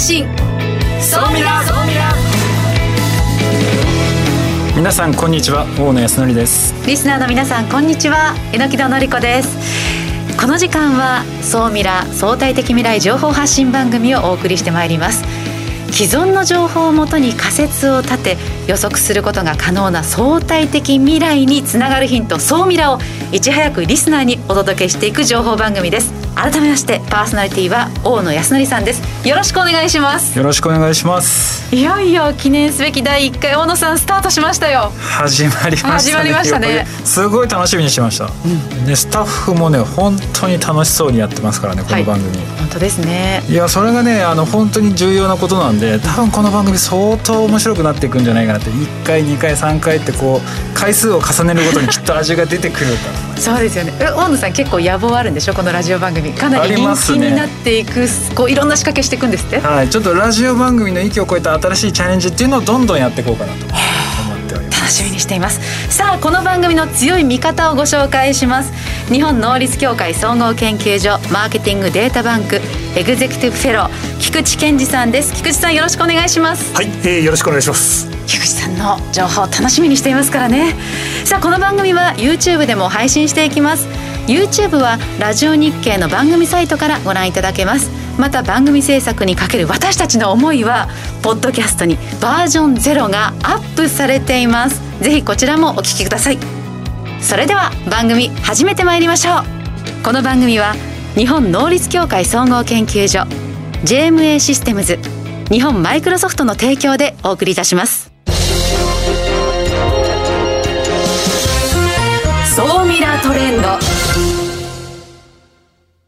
発信。総ミラ総ミラ皆さんこんにちは大野康則です。リスナーの皆さんこんにちは榎戸のり子です。この時間は総ミラ相対的未来情報発信番組をお送りしてまいります。既存の情報をもとに仮説を立て予測することが可能な相対的未来につながるヒント総ミラをいち早くリスナーにお届けしていく情報番組です。改めましてパーソナリティは大野康則さんです。よろしくお願いします。よろしくお願いします。いよいよ記念すべき第1回大野さんスタートしましたよ。始まりましたね。始まりましたね。すごい楽しみにしてました、うん、でスタッフもね本当に楽しそうにやってますからねこの番組、はい、本当ですね。いやそれがねあの本当に重要なことなんで多分この番組相当面白くなっていくんじゃないかなって1回2回3回ってこう回数を重ねるごとにきっと味が出てくるから。そうですよね。大野さん結構野望あるんでしょ？このラジオ番組。かなり人気になっていく、ね、こういろんな仕掛けしていくんですって？はいちょっとラジオ番組の域を超えた新しいチャレンジっていうのをどんどんやっていこうかなと思っております。楽しみにしています。さあこの番組の強い味方をご紹介します。日本能率協会総合研究所マーケティングデータバンクエグゼクティブフェロー菊池健二さんです。菊池さんよろしくお願いします。はい、えー、よろしくお願いします菊池さんの情報を楽しみにしていますからね。さあこの番組は YouTube でも配信していきます。YouTube はラジオ日経の番組サイトからご覧いただけます。また番組制作にかける私たちの思いはポッドキャストにバージョンゼロがアップされています。ぜひこちらもお聞きください。それでは番組始めてまいりましょう。この番組は日本能率協会総合研究所 JMA システムズ日本マイクロソフトの提供でお送りいたします。ートレンド。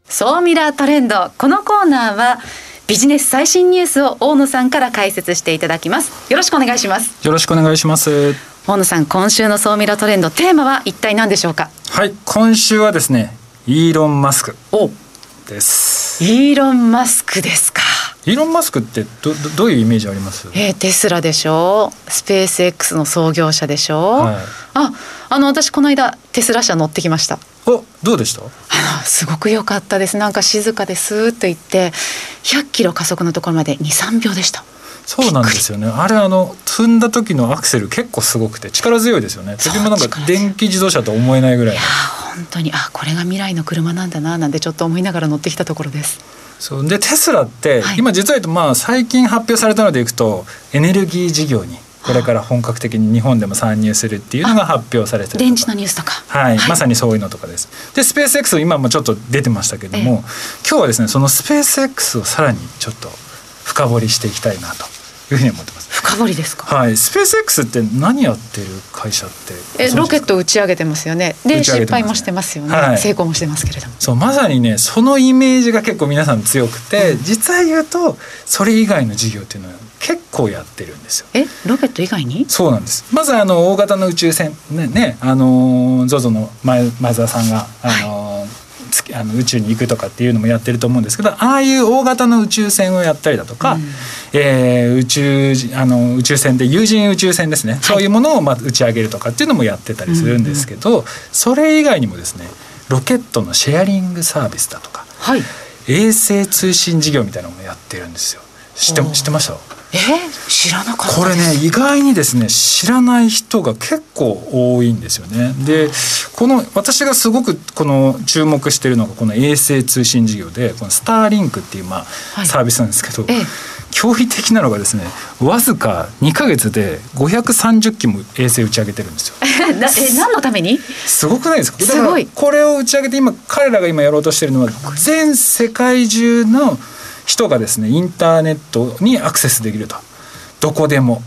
総ミラートレンド。このコーナーはビジネス最新ニュースを大野さんから解説していただきます。よろしくお願いします。よろしくお願いします。大野さん今週の総ミラートレンドテーマは一体何でしょうか？はい今週はですねイーロン・マスクです。イーロン・マスクですかイーロン・マスクってどどういうイメージあります？えー、テスラでしょ？スペース X の創業者でしょ、はい、ああの私この間テスラ社乗ってきました。おどうでした？あのすごく良かったです。なんか静かですーっと行って100キロ加速のところまで23秒でした。そうなんですよね。あれあの踏んだ時のアクセル結構すごくて力強いですよね。時もなんか電気自動車と思えないぐらい。いや本当にあこれが未来の車なんだななんてちょっと思いながら乗ってきたところですそう。でテスラって、はい、今実は言うとまあ最近発表されたのでいくとエネルギー事業にこれから本格的に日本でも参入するっていうのが発表されてる電池のニュースとか、はい、はい、まさにそういうのとかです。でスペース X 今もちょっと出てましたけども、今日はですねそのスペース X をさらにちょっと深掘りしていきたいなというふうに思ってます。深掘りですか？はい、スペース X って何やってる会社って？えロケット打ち上げてますよね。で、ね、失敗もしてますよね、はい、成功もしてますけれども。そうまさにねそのイメージが結構皆さん強くて、うん、実は言うとそれ以外の事業っていうのは結構やってるんですよ。えロケット以外に？そうなんです。まずあの大型の宇宙船ねねあの ZOZO の前前澤さんがあの、はいあの宇宙に行くとかっていうのもやってると思うんですけどああいう大型の宇宙船をやったりだとか、うん、えー、宇宙あの宇宙船で有人宇宙船ですね、はい、そういうものをま打ち上げるとかっていうのもやってたりするんですけど、うんうん、それ以外にもですねロケットのシェアリングサービスだとか、はい、衛星通信事業みたいなのもやってるんですよ。知って知ってました？え知らなかったこれね意外にですね知らない人が結構多いんですよね。でこの私がすごくこの注目しているのがこの衛星通信事業でこのスターリンクっていうまあ、はい、サービスなんですけど、ええ、驚異的なのがですねわずか2か月で530機も衛星打ち上げてるんですよ。え何のために？すごくないですか？すごい。これを打ち上げて今彼らが今やろうとしてるのは全世界中の人がですねインターネットにアクセスできるとどこでも。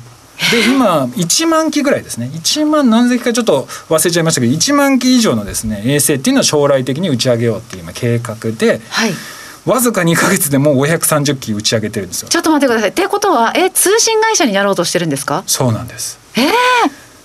で 今1万機ぐらいですね1万何千機かちょっと忘れちゃいましたけど1万機以上のですね衛星っていうのを将来的に打ち上げようっていう今計画で、はい、わずか2か月でもう530機打ち上げてるんですよ。ちょっと待ってください。ってことはえ通信会社になろうとしてるんですか？そうなんです。ええー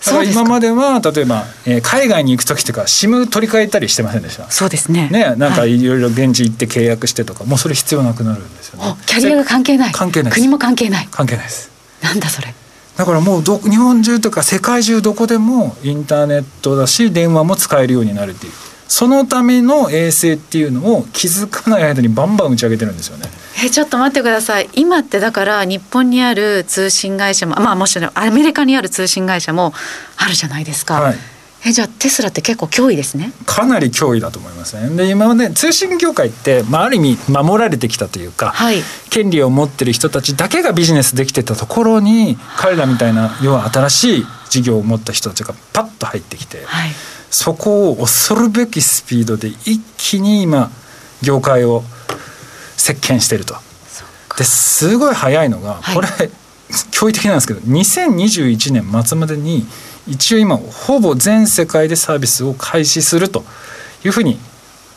だか。ら今までは例えば、えー、海外に行く時とか SIM 取り替えたりしてませんでした？そうですね。ねなんかい。ろいろ現地行って契約してとか、もうそれ必要なくなるんですよね。キャリアが関係ない。関係ない国も関係ない。関係ないです。なんだそれ。だからもうど日本中とか世界中どこでもインターネットだし電話も使えるようになるっていうそのための衛星っていうのを気づかない間にバンバン打ち上げてるんですよね。えちょっと待ってください今ってだから日本にある通信会社もまあもちろんアメリカにある通信会社もあるじゃないですか。はいえじゃあテスラって結構脅威ですね。かなり脅威だと思いますね。で今まで通信業界って、まあ、ある意味守られてきたというか、はい権利を持ってる人たちだけがビジネスできてたところに彼らみたいな要は新しい事業を持った人たちがパッと入ってきてはい。そこを恐るべきスピードで一気に今業界を席巻していると。ですごい早いのがはい。これ、驚異的なんですけど2021年末までに一応今ほぼ全世界でサービスを開始するというふうに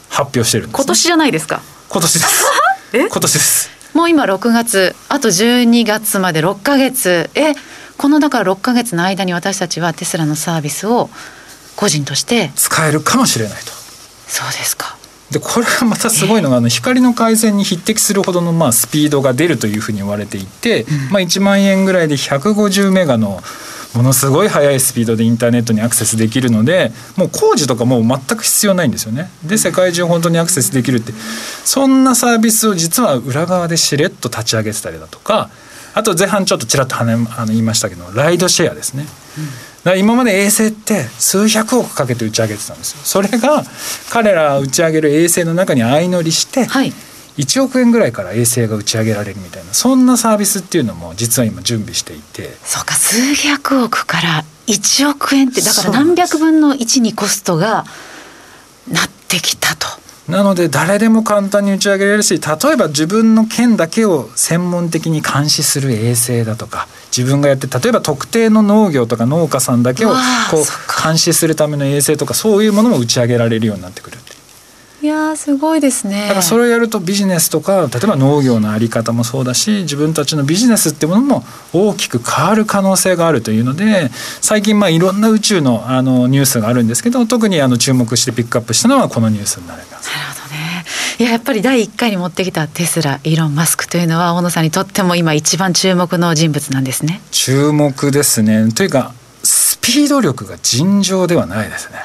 発表してるんです、ね、今年じゃないですか？今年です。え？今年です。もう今6月あと12月まで6ヶ月。え？このだから6ヶ月の間に私たちはテスラのサービスを個人として使えるかもしれないと。そうですかでこれがまたすごいのがあの光の回線に匹敵するほどのまあスピードが出るというふうに言われていて、まあ、1万円ぐらいで150メガのものすごい速いスピードでインターネットにアクセスできるのでもう工事とかもう全く必要ないんですよね。で世界中本当にアクセスできるってそんなサービスを実は裏側でしれっと立ち上げてたりだとかあと前半ちょっとちらっとはねあの言いましたけどライドシェアですね。だから今まで衛星って数百億かけて打ち上げてたんですよ。それが彼ら打ち上げる衛星の中に相乗りしてはい。1億円ぐらいから衛星が打ち上げられるみたいなそんなサービスっていうのも実は今準備していて。そうか数百億から1億円ってだから何百分の1にコストがなってきたと。なので誰でも簡単に打ち上げられるし例えば自分の県だけを専門的に監視する衛星だとか自分がやって例えば特定の農業とか農家さんだけをこう監視するための衛星とかそういうものも打ち上げられるようになってくるいやーすごいですね。だからそれをやるとビジネスとか例えば農業のあり方もそうだし自分たちのビジネスっていうものも大きく変わる可能性があるというので最近まあいろんな宇宙のあのニュースがあるんですけど特にあの注目してピックアップしたのはこのニュースになる。いややっぱり第1回に持ってきたテスライーロン・マスクというのは大野さんにとっても今一番注目の人物なんですね。注目ですねというかスピード力が尋常ではないですね。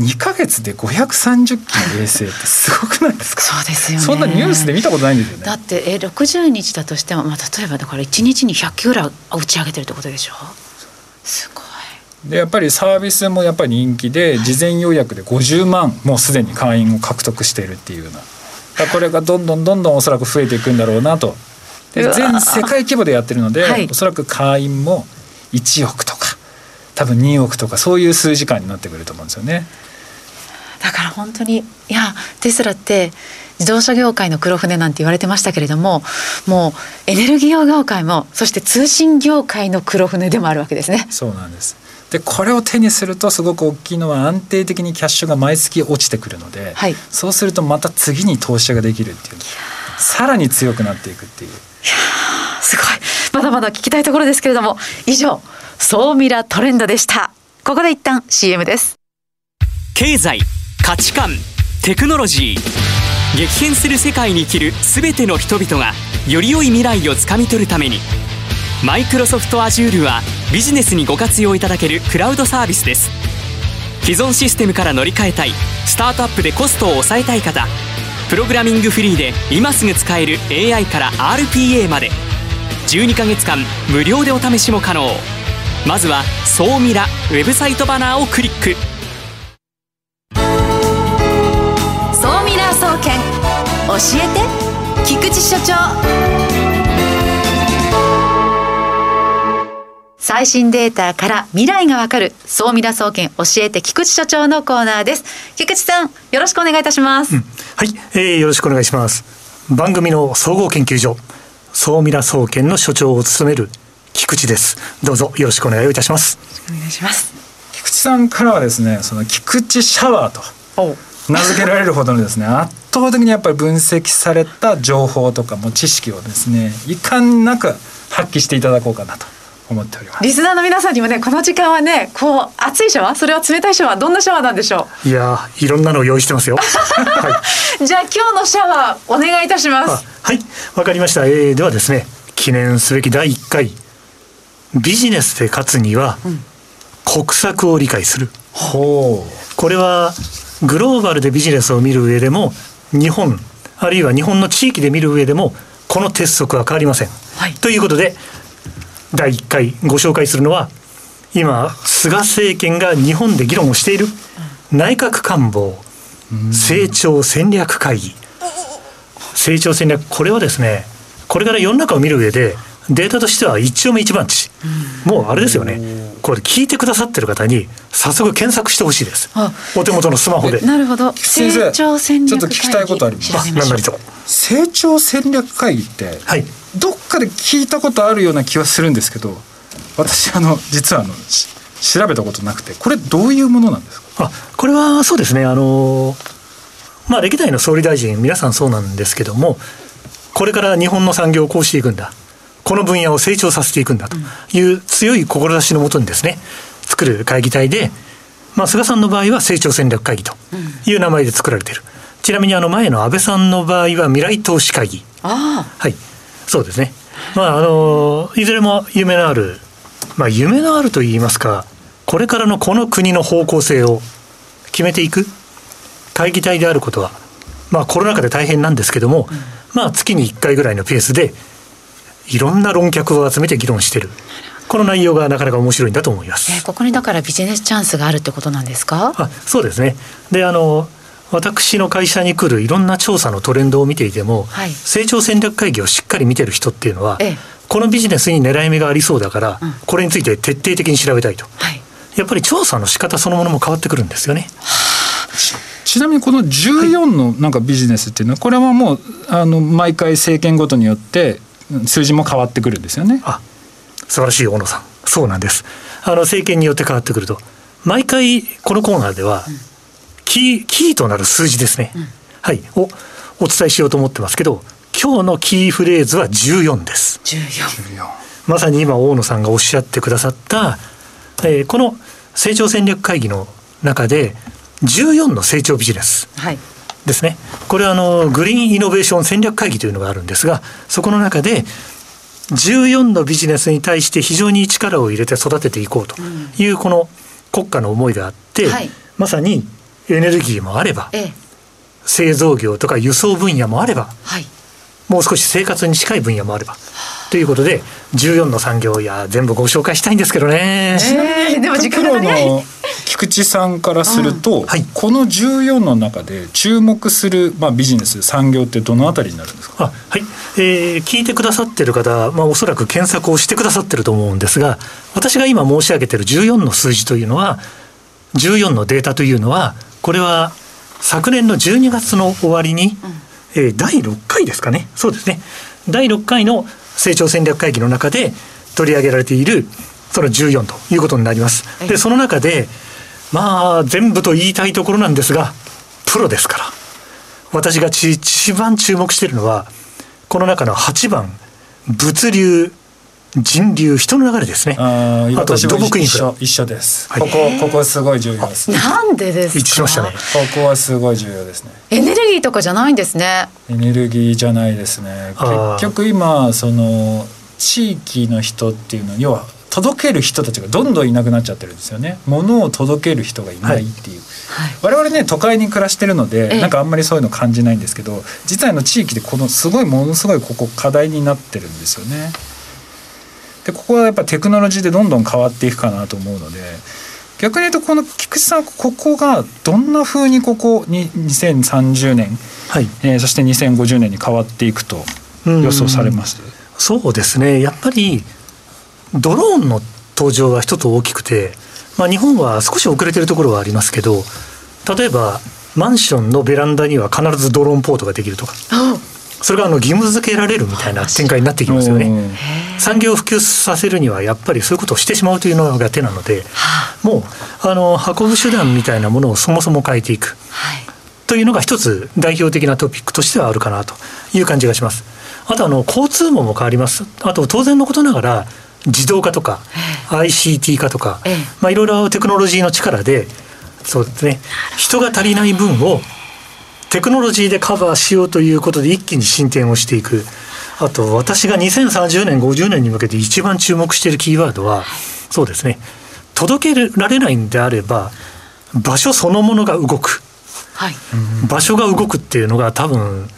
2ヶ月で530機の衛星ってすごくないですか？そうですよね。そんなニュースで見たことないんですよねだってえ60日だとしても、まあ、例えばだから1日に100機ぐらい打ち上げてるってことでしょ？すごい。でやっぱりサービスもやっぱり人気で事前予約で50万もうすでに会員を獲得しているっていうような。これがどんどんどんどんおそらく増えていくんだろうなと。で全世界規模でやってるので、はい。おそらく会員も1億とか多分2億とかそういう数時間になってくると思うんですよね。だから本当にいやテスラって自動車業界の黒船なんて言われてましたけれどももうエネルギー業界もそして通信業界の黒船でもあるわけですね。そうなんですでこれを手にするとすごく大きいのは安定的にキャッシュが毎月落ちてくるので、はい。そうするとまた次に投資ができるっていうさらに強くなっていくっていう。すごい。まだまだ聞きたいところですけれども以上総ミラトレンドでした。ここで一旦 CM です。経済価値観テクノロジー。激変する世界に生きる全ての人々がより良い未来をつかみ取るためにマイクロソフト Azure はビジネスにご活用いただけるクラウドサービスです。既存システムから乗り換えたいスタートアップでコストを抑えたい方プログラミングフリーで今すぐ使える AI から RPA まで12ヶ月間無料でお試しも可能。まずは「総ミラ」ウェブサイトバナーをクリック。総ミラー総研教えて菊池所長。最新データから未来がわかる総ミラ総研教えて菊池所長のコーナーです。菊池さんよろしくお願いいたします、はい、えーよろしくお願いします。番組の総合研究所、総ミラ総研の所長を務める菊池です。どうぞよろしくお願いいたします。お願いします。菊池さんからはですねその菊池シャワーとお。名付けられるほどのですね 圧倒的にやっぱり分析された情報とかも知識をですね遺憾なく発揮していただこうかなと思っております。リスナーの皆さんにもねこの時間はねこう熱いシャワー？それは冷たいシャワーどんなシャワーなんでしょいやー、いろんなのを用意してますよ。はい、うじゃあ今日のシャワーお願いいたしまあすはい、わかりました。えーではですね、記念すべき第1回、ビジネスで勝つには、国策を理解する。ほこれはグローバルでビジネスを見る上でも日本あるいは日本の地域で見る上でもこの鉄則は変わりません。はい。ということで第1回ご紹介するのは今菅政権が日本で議論をしている内閣官房成長戦略会議。成長戦略これはですねこれから世の中を見る上でデータとしては一丁目一番地。もうあれですよね。これ聞いてくださってる方に早速検索してほしいです。あお手元のスマホで。なるほど。先生成長戦略ちょっと聞きたいことあります。何なりとう？成長戦略会議ってはい。どっかで聞いたことあるような気はするんですけど私あの実はあのし調べたことなくてこれどういうものなんですか？あこれはそうですね。あのまあ歴代の総理大臣皆さんそうなんですけどもこれから日本の産業をこうしていくんだこの分野を成長させていくんだという強い志のもとにですね作る会議体で、まあ、菅さんの場合は成長戦略会議という名前で作られている、ちなみにあの前の安倍さんの場合は未来投資会議。あはい、そうですね。まああのいずれも夢のある、まあ夢のあると言いますか、これからのこの国の方向性を決めていく会議体であることは、まあコロナ禍で大変なんですけども、まあ月に1回ぐらいのペースでいろんな論客を集めて議論している。この内容がなかなか面白いんだと思います。あ、えーここにだからビジネスチャンスがあるってことなんですか？あそうですね。であの私の会社に来るいろんな調査のトレンドを見ていても、はい成長戦略会議をしっかり見てる人っていうのは、ええこのビジネスに狙い目がありそうだから、うんこれについて徹底的に調べたいと。はいやっぱり調査の仕方そのものも変わってくるんですよね。ちなみにこの14のなんかビジネスっていうのはこれはもうあの毎回政権ごとによって数字も変わってくるんですよね。あ素晴らしい大野さん。そうなんです。あの政権によって変わってくると毎回このコーナーでは、キーキーとなる数字ですね、はい。をお伝えしようと思ってますけど今日のキーフレーズは14です。14まさに今大野さんがおっしゃってくださった、えーこの成長戦略会議の中で14の成長ビジネス。はいですね。これはあのグリーンイノベーション戦略会議というのがあるんですが、そこの中で14のビジネスに対して非常に力を入れて育てていこうというこの国家の思いがあって、はい。まさにエネルギーもあればええ。製造業とか輸送分野もあればはい。もう少し生活に近い分野もあればということで14の産業いや全部ご紹介したいんですけどね。えーでも時間がねの菊池さんからすると、はい。この14の中で注目する、まあ、ビジネス産業ってどのあたりになるんですか？あはい、えー聞いてくださってる方、まあ、おそらく検索をしてくださってると思うんですが私が今申し上げてる14の数字というのは14のデータというのはこれは昨年の12月の終わりに、えー第6回ですかね。そうですね。第6回の成長戦略会議の中で取り上げられているその14ということになります。でその中でまあ全部と言いたいところなんですがプロですから。私がち一番注目しているのはこの中の8番物流人流人の流れですね。あーあと土私も木インフラ。一緒一緒です、はい。ここここすごい重要です。こなんでですか？一致しましたね。こはすごい重要ですね。エネルギーとかじゃないんですね。エネルギーじゃないですね。結局今その地域の人っていうのは要は届ける人たちがどんどんいなくなっちゃってるんですよね。物を届ける人がいないっていう、我々ね都会に暮らしてるので、ええ。なんかあんまりそういうの感じないんですけど実はあの地域でこのすごいものすごいここ課題になってるんですよね。でここはやっぱテクノロジーでどんどん変わっていくかなと思うので逆に言うとこの菊池さんここがどんな風にここに2030年、はい。えーそして2050年に変わっていくと予想されます？そうですね。やっぱりドローンの登場は一つ大きくて、まあ、日本は少し遅れてるところはありますけど例えばマンションのベランダには必ずドローンポートができるとかそれがあの義務付けられるみたいな展開になってきますよね。うん産業を普及させるにはやっぱりそういうことをしてしまうというのが手なのでもうあの運ぶ手段みたいなものをそもそも変えていくはいというのが一つ代表的なトピックとしてはあるかなという感じがします。あとあの交通網も変わります。あと当然のことながら自動化とか ICT 化とかええ。まあいろいろテクノロジーの力でそうですね。人が足りない分をテクノロジーでカバーしようということで一気に進展をしていく。あと私が2030年50年に向けて一番注目しているキーワードはそうですね。届けられないんであれば場所そのものが動く、はい、場所が動くっていうのが多分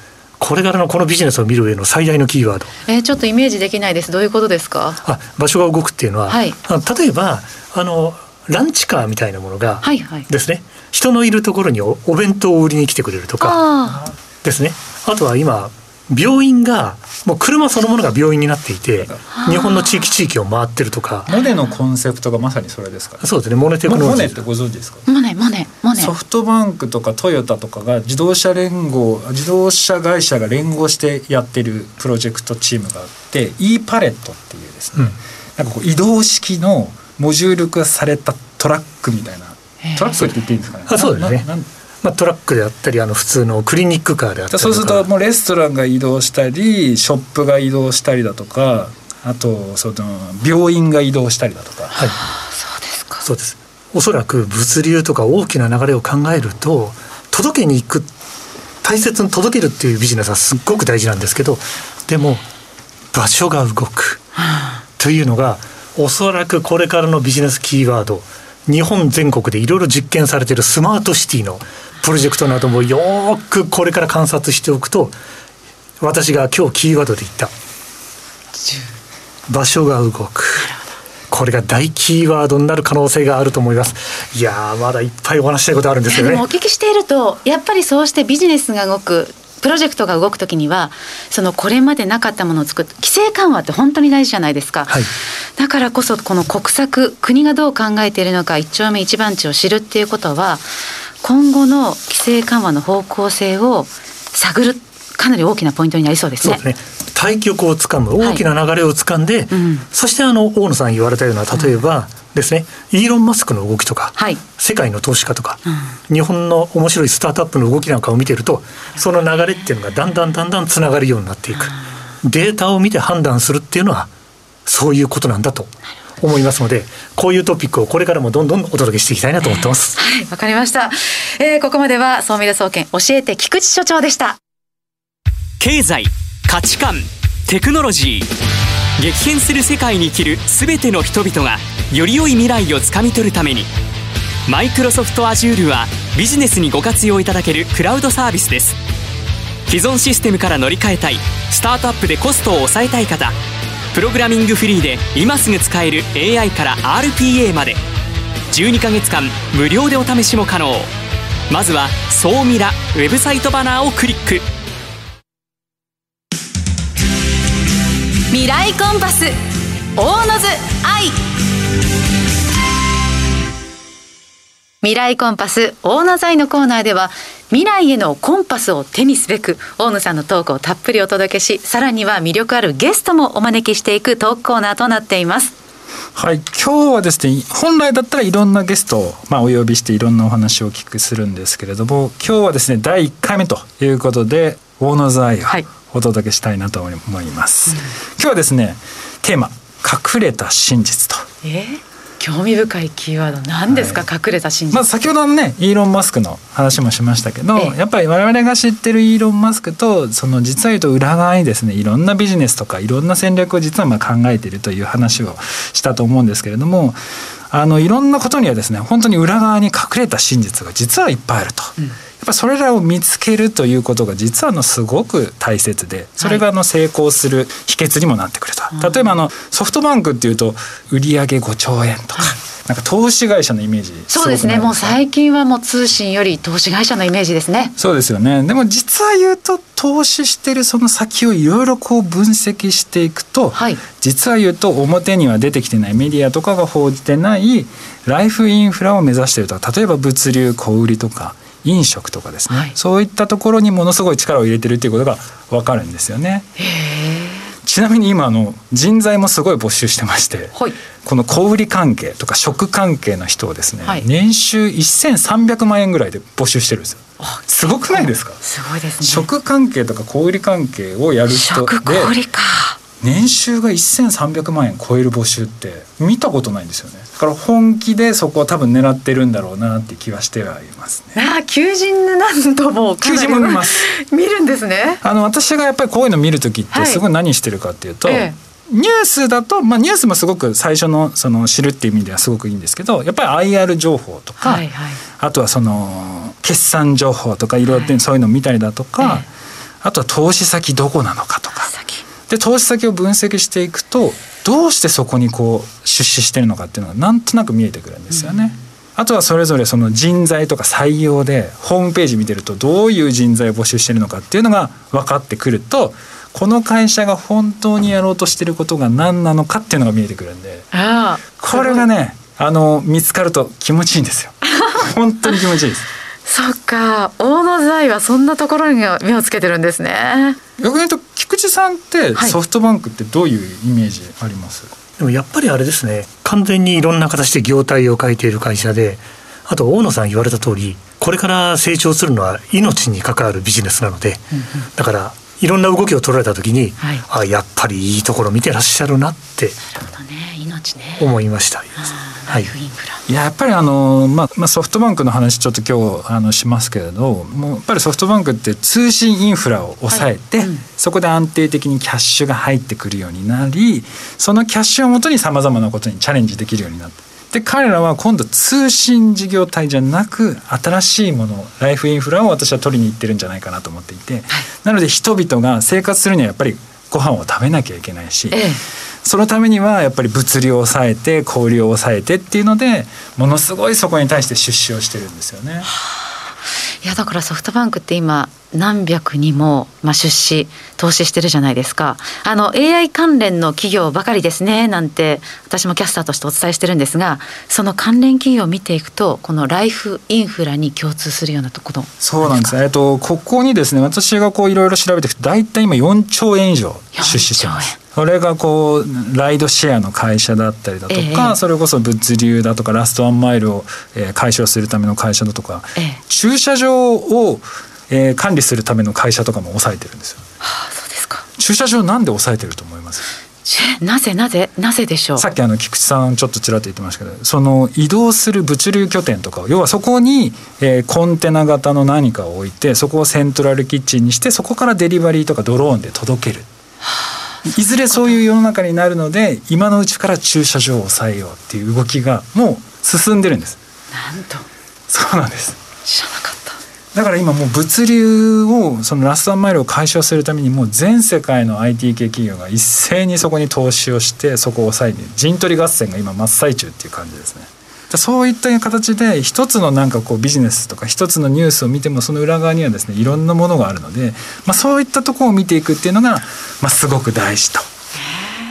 これからのこのビジネスを見る上の最大のキーワード。えー、ちょっとイメージできないです。どういうことですか？あ、場所が動くっていうのは、はい、例えばあのランチカーみたいなものがですね、はいはい、人のいるところにお弁当を売りに来てくれるとかですね。あとは今病院がもう車そのものが病院になっていて日本の地域地域を回ってるとか。モネのコンセプトがまさにそれですか、ね、そうですねモネテクノロジー。モネってご存知ですか？モネモネモネ。ソフトバンクとかトヨタとかが自動車連合自動車会社が連合してやってるプロジェクトチームがあって e パレットっていうですね、うん、なんかこう移動式のモジュール化されたトラックみたいな。トラックって言っていいんですかね？あそうですねまあ、トラックであったりあの普通のクリニックカーであったりそうするともうレストランが移動したりショップが移動したりだとかあとその病院が移動したりだとか、はい、そうですか。そうです。おそらく物流とか大きな流れを考えると届けに行く大切に届けるっていうビジネスはすっごく大事なんですけどでも場所が動く。というのがおそらくこれからのビジネスキーワード。日本全国でいろいろ実験されているスマートシティのプロジェクトなどもよくこれから観察しておくと私が今日キーワードで言った。場所が動く。これが大キーワードになる可能性があると思います。いやまだいっぱいお話したいことあるんですけどねお聞きしているとやっぱりそうしてビジネスが動くプロジェクトが動くときにはそのこれまでなかったものを作る規制緩和って本当に大事じゃないですか、はい、だからこそこの国策国がどう考えているのか一丁目一番地を知るっていうことは今後の規制緩和の方向性を探るかなり大きなポイントになりそうですね。すね。対局をつかむ大きな流れをつかんで、はいうん、そしてあの大野さん言われたような例えばですね、うん、イーロン・マスクの動きとか、はい、世界の投資家とか、うん、日本の面白いスタートアップの動きなんかを見てるとその流れっていうのがだんだんだんだんつながるようになっていく、データを見て判断するっていうのはそういうことなんだと思いますのでこういうトピックをこれからもどんどんお届けしていきたいなと思ってます。はいわかりました、えー、ここまでは総ミラ総研教えて菊池所長でした。経済価値観テクノロジー激変する世界に生きる全ての人々がより良い未来をつかみ取るためにマイクロソフト Azure はビジネスにご活用いただけるクラウドサービスです。既存システムから乗り換えたいスタートアップでコストを抑えたい方プログラミングフリーで今すぐ使える AI から RPA まで。12ヶ月間無料でお試しも可能。まずは「総ミラ」ウェブサイトバナーをクリック。未来コンパス大野津愛。未来コンパス大野在のコーナーでは未来へのコンパスを手にすべく大野さんのトークをたっぷりお届けしさらには魅力あるゲストもお招きしていくトークコーナーとなっています。はい今日はですね本来だったらいろんなゲストを、まあ、お呼びしていろんなお話をお聞きするんですけれども今日はですね第1回目ということで大野在をお届けしたいなと思います、はいうん、今日はですねテーマ隠れた真実と、えー？興味深いキーワード何ですか、はい、隠れた真実、まあ、先ほどのねイーロン・マスクの話もしましたけど、やっぱり我々が知ってるイーロン・マスクとその実は言うと裏側にですねいろんなビジネスとかいろんな戦略を実はまあ考えているという話をしたと思うんですけれどもあのいろんなことにはですね本当に裏側に隠れた真実が実はいっぱいあると。うん。やっぱそれらを見つけるということが実はのすごく大切でそれがあの成功する秘訣にもなってくると、はい、例えばあのソフトバンクっていうと売上5兆円とか。なんか投資会社のイメージそうですね。もう最近はもう通信より投資会社のイメージですね。そうですよね。でも実は言うと投資してるその先をいろいろこう分析していくと、はい、実は言うと表には出てきてないメディアとかが報じてないライフインフラを目指しているとか例えば物流小売とか飲食とかですね、はい、そういったところにものすごい力を入れてるっていうことが分かるんですよね。ちなみに今の人材もすごい募集してまして、はい、この小売関係とか食関係の人をですね、はい、年収1300万円ぐらいで募集してるんですよ。すごくないですか？すごいですね。食関係とか小売関係をやる人で。食小売か。年収が1300万円超える募集って見たことないんですよね。だから本気でそこを多分狙ってるんだろうなって気はしてはいますね。あ求人なんとも求人も見ます。見るんですね。あの私がやっぱりこういうの見る時ってすごい何してるかっていうと、はいええ。ニュースだと、まあ、ニュースもすごく最初のその知るっていう意味ではすごくいいんですけどやっぱり IR 情報とか、はいはい。あとはその決算情報とかいろいろそういうのを見たりだとか、ええ。あとは投資先どこなのかとで投資先を分析していくとどうしてそこにこう出資してるのかっていうのがなんとなく見えてくるんですよね。あとはそれぞれその人材とか採用でホームページ見てるとどういう人材を募集してるのかっていうのが分かってくるとこの会社が本当にやろうとしてることが何なのかっていうのが見えてくるんでこれがねあの見つかると気持ちいいんですよ。本当に気持ちいいです。そっか大野財はそんなところに目をつけてるんですね。逆に言うと菊池さんってはい。ソフトバンクってどういうイメージあります、でもやっぱりあれですね完全にいろんな形で業態を変えている会社であと大野さん言われた通りこれから成長するのは命に関わるビジネスなので、だからいろんな動きを取られた時に、はい。あやっぱりいいところ見てらっしゃるなってなるほどね命ね。思いました。はい。ややっぱりあの、まあまあ、ソフトバンクの話ちょっと今日あのしますけれどもうやっぱりソフトバンクって通信インフラを抑えて、はい。うん。そこで安定的にキャッシュが入ってくるようになりそのキャッシュをもとにさまざまなことにチャレンジできるようになった。で彼らは今度通信事業体じゃなく新しいものライフインフラを私は取りに行ってるんじゃないかなと思っていて、なので人々が生活するにはやっぱりご飯を食べなきゃいけないし、ええそのためにはやっぱり物流を抑えて小売りを抑えてっていうのでものすごいそこに対して出資をしてるんですよね。いやだからソフトバンクって今何百にも、まあ、出資投資してるじゃないですかあの AI 関連の企業ばかりですねなんて私もキャスターとしてお伝えしてるんですがその関連企業を見ていくとこのライフインフラに共通するようなところそうなんです。えっとここにですね私がこういろいろ調べていくと大体今4兆円以上出資してます。それがこうライドシェアの会社だったりだとか、ええ。それこそ物流だとかラストワンマイルを、えー解消するための会社だとか、ええ。駐車場を、えー管理するための会社とかも抑えてるんですよ。はあそうですか。駐車場なんで抑えてると思います？えなぜなぜなぜでしょう？さっきあの菊池さんちょっとちらっと言ってましたけどその移動する物流拠点とかを要はそこに、えーコンテナ型の何かを置いてそこをセントラルキッチンにしてそこからデリバリーとかドローンで届ける。いずれそういう世の中になるので今のうちから駐車場を抑えようっていう動きがもう進んでるんです。なんと。そうなんです。知らなかった。だから今もう物流をそのラストワンマイルを解消するためにもう全世界の IT 系企業が一斉にそこに投資をしてそこを抑えて陣取り合戦が今真っ最中っていう感じですね。でそういった形で一つのなんかこうビジネスとか一つのニュースを見てもその裏側にはですねいろんなものがあるので、まあ、そういったところを見ていくっていうのが、まあ、すごく大事と。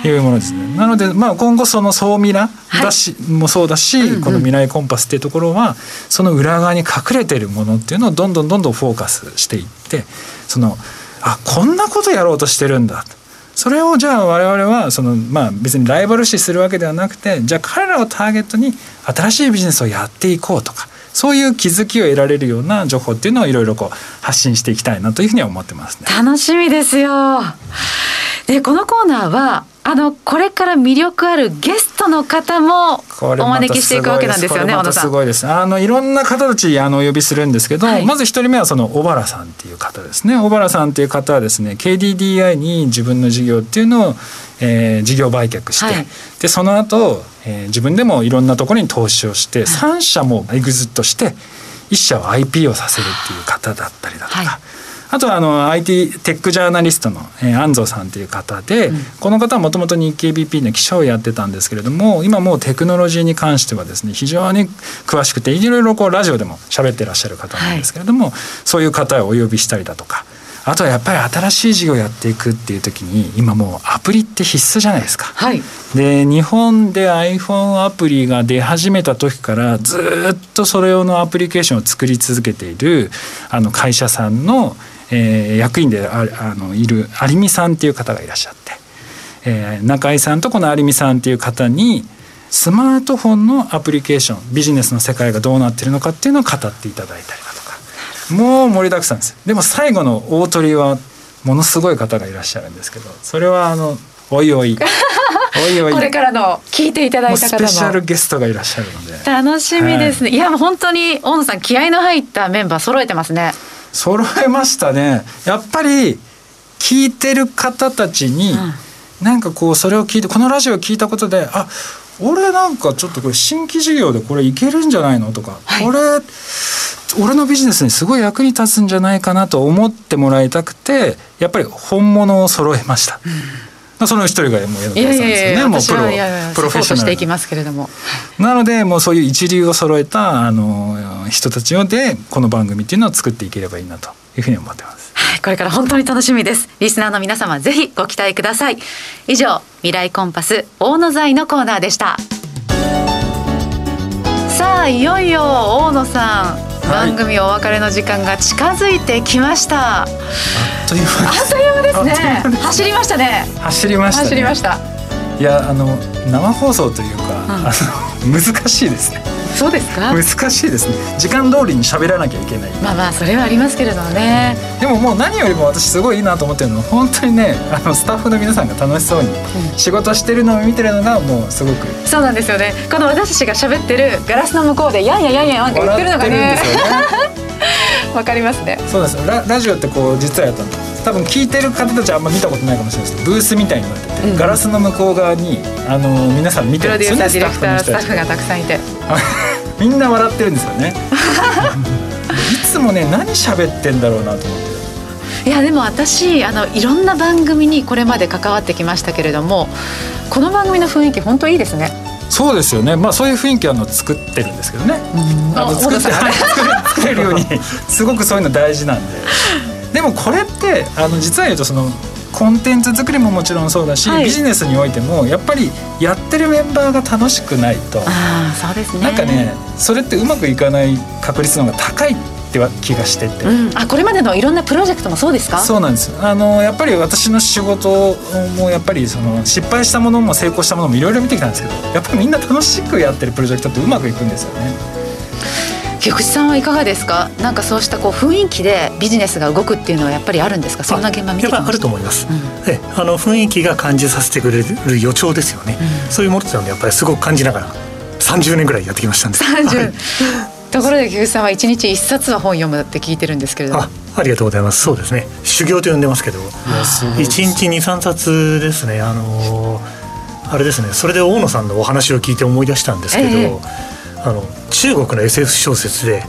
いうものですね。なので、まあ、今後その総ミラだし、もそうだし、この未来コンパスっていうところはその裏側に隠れてるものっていうのをどんどんどんどんフォーカスしていってそのあこんなことやろうとしてるんだそれをじゃあ我々はその、まあ、別にライバル視するわけではなくてじゃあ彼らをターゲットに新しいビジネスをやっていこうとかそういう気づきを得られるような情報っていうのをいろいろこう発信していきたいなというふうには思ってますね。楽しみですよ。でこのコーナーはあのこれから魅力あるゲストの方もお招きしていくわけなんですよね小野さん。すごいですあのいろんな方たちあのお呼びするんですけど、はいまず一人目はその小原さんっていう方ですね小原さんっていう方はですね KDDI に自分の事業っていうのを、えー事業売却して、はいでその後、えー自分でもいろんなところに投資をして、3社もエグジットして1社を IP をさせるっていう方だったりだとか。はい。あとはあの IT テックジャーナリストの、えー安藤さんという方で、この方はもともと日経 BP の記者をやってたんですけれども今もうテクノロジーに関してはですね非常に詳しくていろいろこうラジオでも喋ってらっしゃる方なんですけれども、そういう方をお呼びしたりだとかあとはやっぱり新しい事業をやっていくっていう時に今もうアプリって必須じゃないですか。はい。で日本で iPhone アプリが出始めた時からずっとそれ用のアプリケーションを作り続けているあの会社さんの、えー役員でああのいる有美さんっていう方がいらっしゃって、えー中井さんとこの有美さんっていう方にスマートフォンのアプリケーションビジネスの世界がどうなってるのかっていうのを語っていただいたりもう盛りだくさんです。でも最後の大鳥はものすごい方がいらっしゃるんですけどそれはあのおいおい。おいおい。これからの聞いていただもいうた方スペシャルもゲストがいらっしゃるので。楽しみですね。い、やもう本当に大野さん気合の入ったメンバー揃えてますね。揃えましたね。やっぱり聞いてる方たちに、うん。なんかこうそれを聞いてこのラジオを聞いたことであ俺なんかちょっとこれ新規事業でこれいけるんじゃないのとか、はい、これ俺のビジネスにすごい役に立つんじゃないかなと思ってもらいたくてやっぱり本物を揃えました。うん、その一人がもう矢野さんですよね。もうプロプロフェッショナル。していきますけれども。なのでもうそういう一流を揃えたあの人たちでこの番組っていうのを作っていければいいなというふうに思ってます。これから本当に楽しみですリスナーの皆様ぜひご期待ください以上未来コンパス大野財のコーナーでしたさあいよいよ大野さん番組お別れの時間が近づいてきました。あっという間あっという間ですね。走りましたね。走りました、ね、走りました。いやあの生放送というか、うん、あの 難しいですね。そうですか？難しいですね。時間通りに喋らなきゃいけない。まあまあそれはありますけれどもね、でももう何よりも私すごいいいなと思ってるのは本当にねあのスタッフの皆さんが楽しそうに仕事してるのを見てるのがもうすごく、うん、そうなんですよね。この私たちが喋ってるガラスの向こうでやんややんやなんか言ってるのがね。わかりますね。そうです。ララジオってこう実はやったの多分聞いてる方たちはあんま見たことないかもしれないです。けどブースみたいになってて、うん、ガラスの向こう側にあの皆さん見てるんですよね。スタッフがたくさんいて。みんな笑ってるんですよね。いつもね何喋ってんだろうなと思って。いやでも私あのいろんな番組にこれまで関わってきましたけれどもこの番組の雰囲気本当いいですね。そうですよね。まあそういう雰囲気あの作ってるんですけどね。あの作って作れるように。すごくそういうの大事なんででもこれってあの実は言うとそのコンテンツ作りももちろんそうだし、はい、ビジネスにおいてもやっぱりやってるメンバーが楽しくないと。あそうですね。なんかねそれってうまくいかない確率の方が高いって気がしてて、うん、あこれまでのいろんなプロジェクトもそうですか？そうなんです。あのやっぱり私の仕事もやっぱりその失敗したものも成功したものもいろいろ見てきたんですけどやっぱりみんな楽しくやってるプロジェクトってうまくいくんですよね。菊池さんはいかがですか？なんかそうしたこう雰囲気でビジネスが動くっていうのはやっぱりあるんですか？そんな現場見てあると思います、うん、えあの雰囲気が感じさせてくれる予兆ですよね、うん、そういうものってのはやっぱりすごく感じながら30年ぐらいやってきましたんで。す。はい、ところで菊池さんは一日一冊は本読むって聞いてるんですけれど。もあありがとうございます。そうですね。修行と呼んでますけど。一日二三冊ですね。あのあれですね。それで大野さんのお話を聞いて思い出したんですけど、えーあの中国の SF 小説で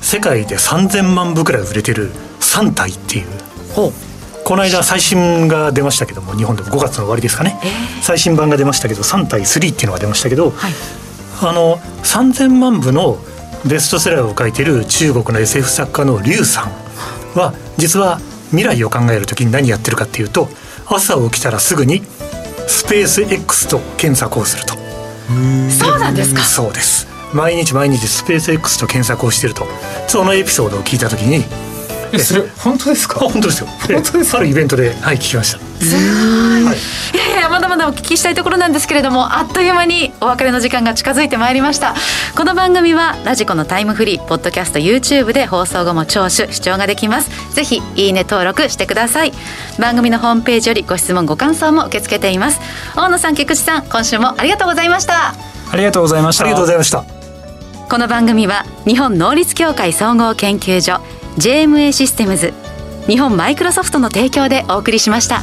世界で3,000万部くらい売れてる「3体」っていうこの間最新が出ましたけども日本でも5月の終わりですかね、えー、最新版が出ましたけど3体3っていうのが出ましたけど、はい、あの3,000万部のベストセラーを書いてる中国の SF 作家の劉さんは実は未来を考える時に何やってるかっていうと朝起きたらすぐにスペース X と検索をすると。そうなんですか？そうです。毎日毎日スペース X と検索をしてるとそのエピソードを聞いた時にえそれ本当ですか？本当ですよ。本当ですあるイベントではい聞きました。すごい、はい、いやいやまだまだお聞きしたいところなんですけれどもあっという間にお別れの時間が近づいてまいりました。この番組はラジコのタイムフリーポッドキャスト YouTube で放送後も聴取視聴ができます。ぜひいいね登録してください。番組のホームページよりご質問ご感想も受け付けています。大野さん菊池さん今週もありがとうございました。ありがとうございました。ありがとうございましたこの番組は日本能力協会総合研究所 JMA システムズ日本マイクロソフトの提供でお送りしました。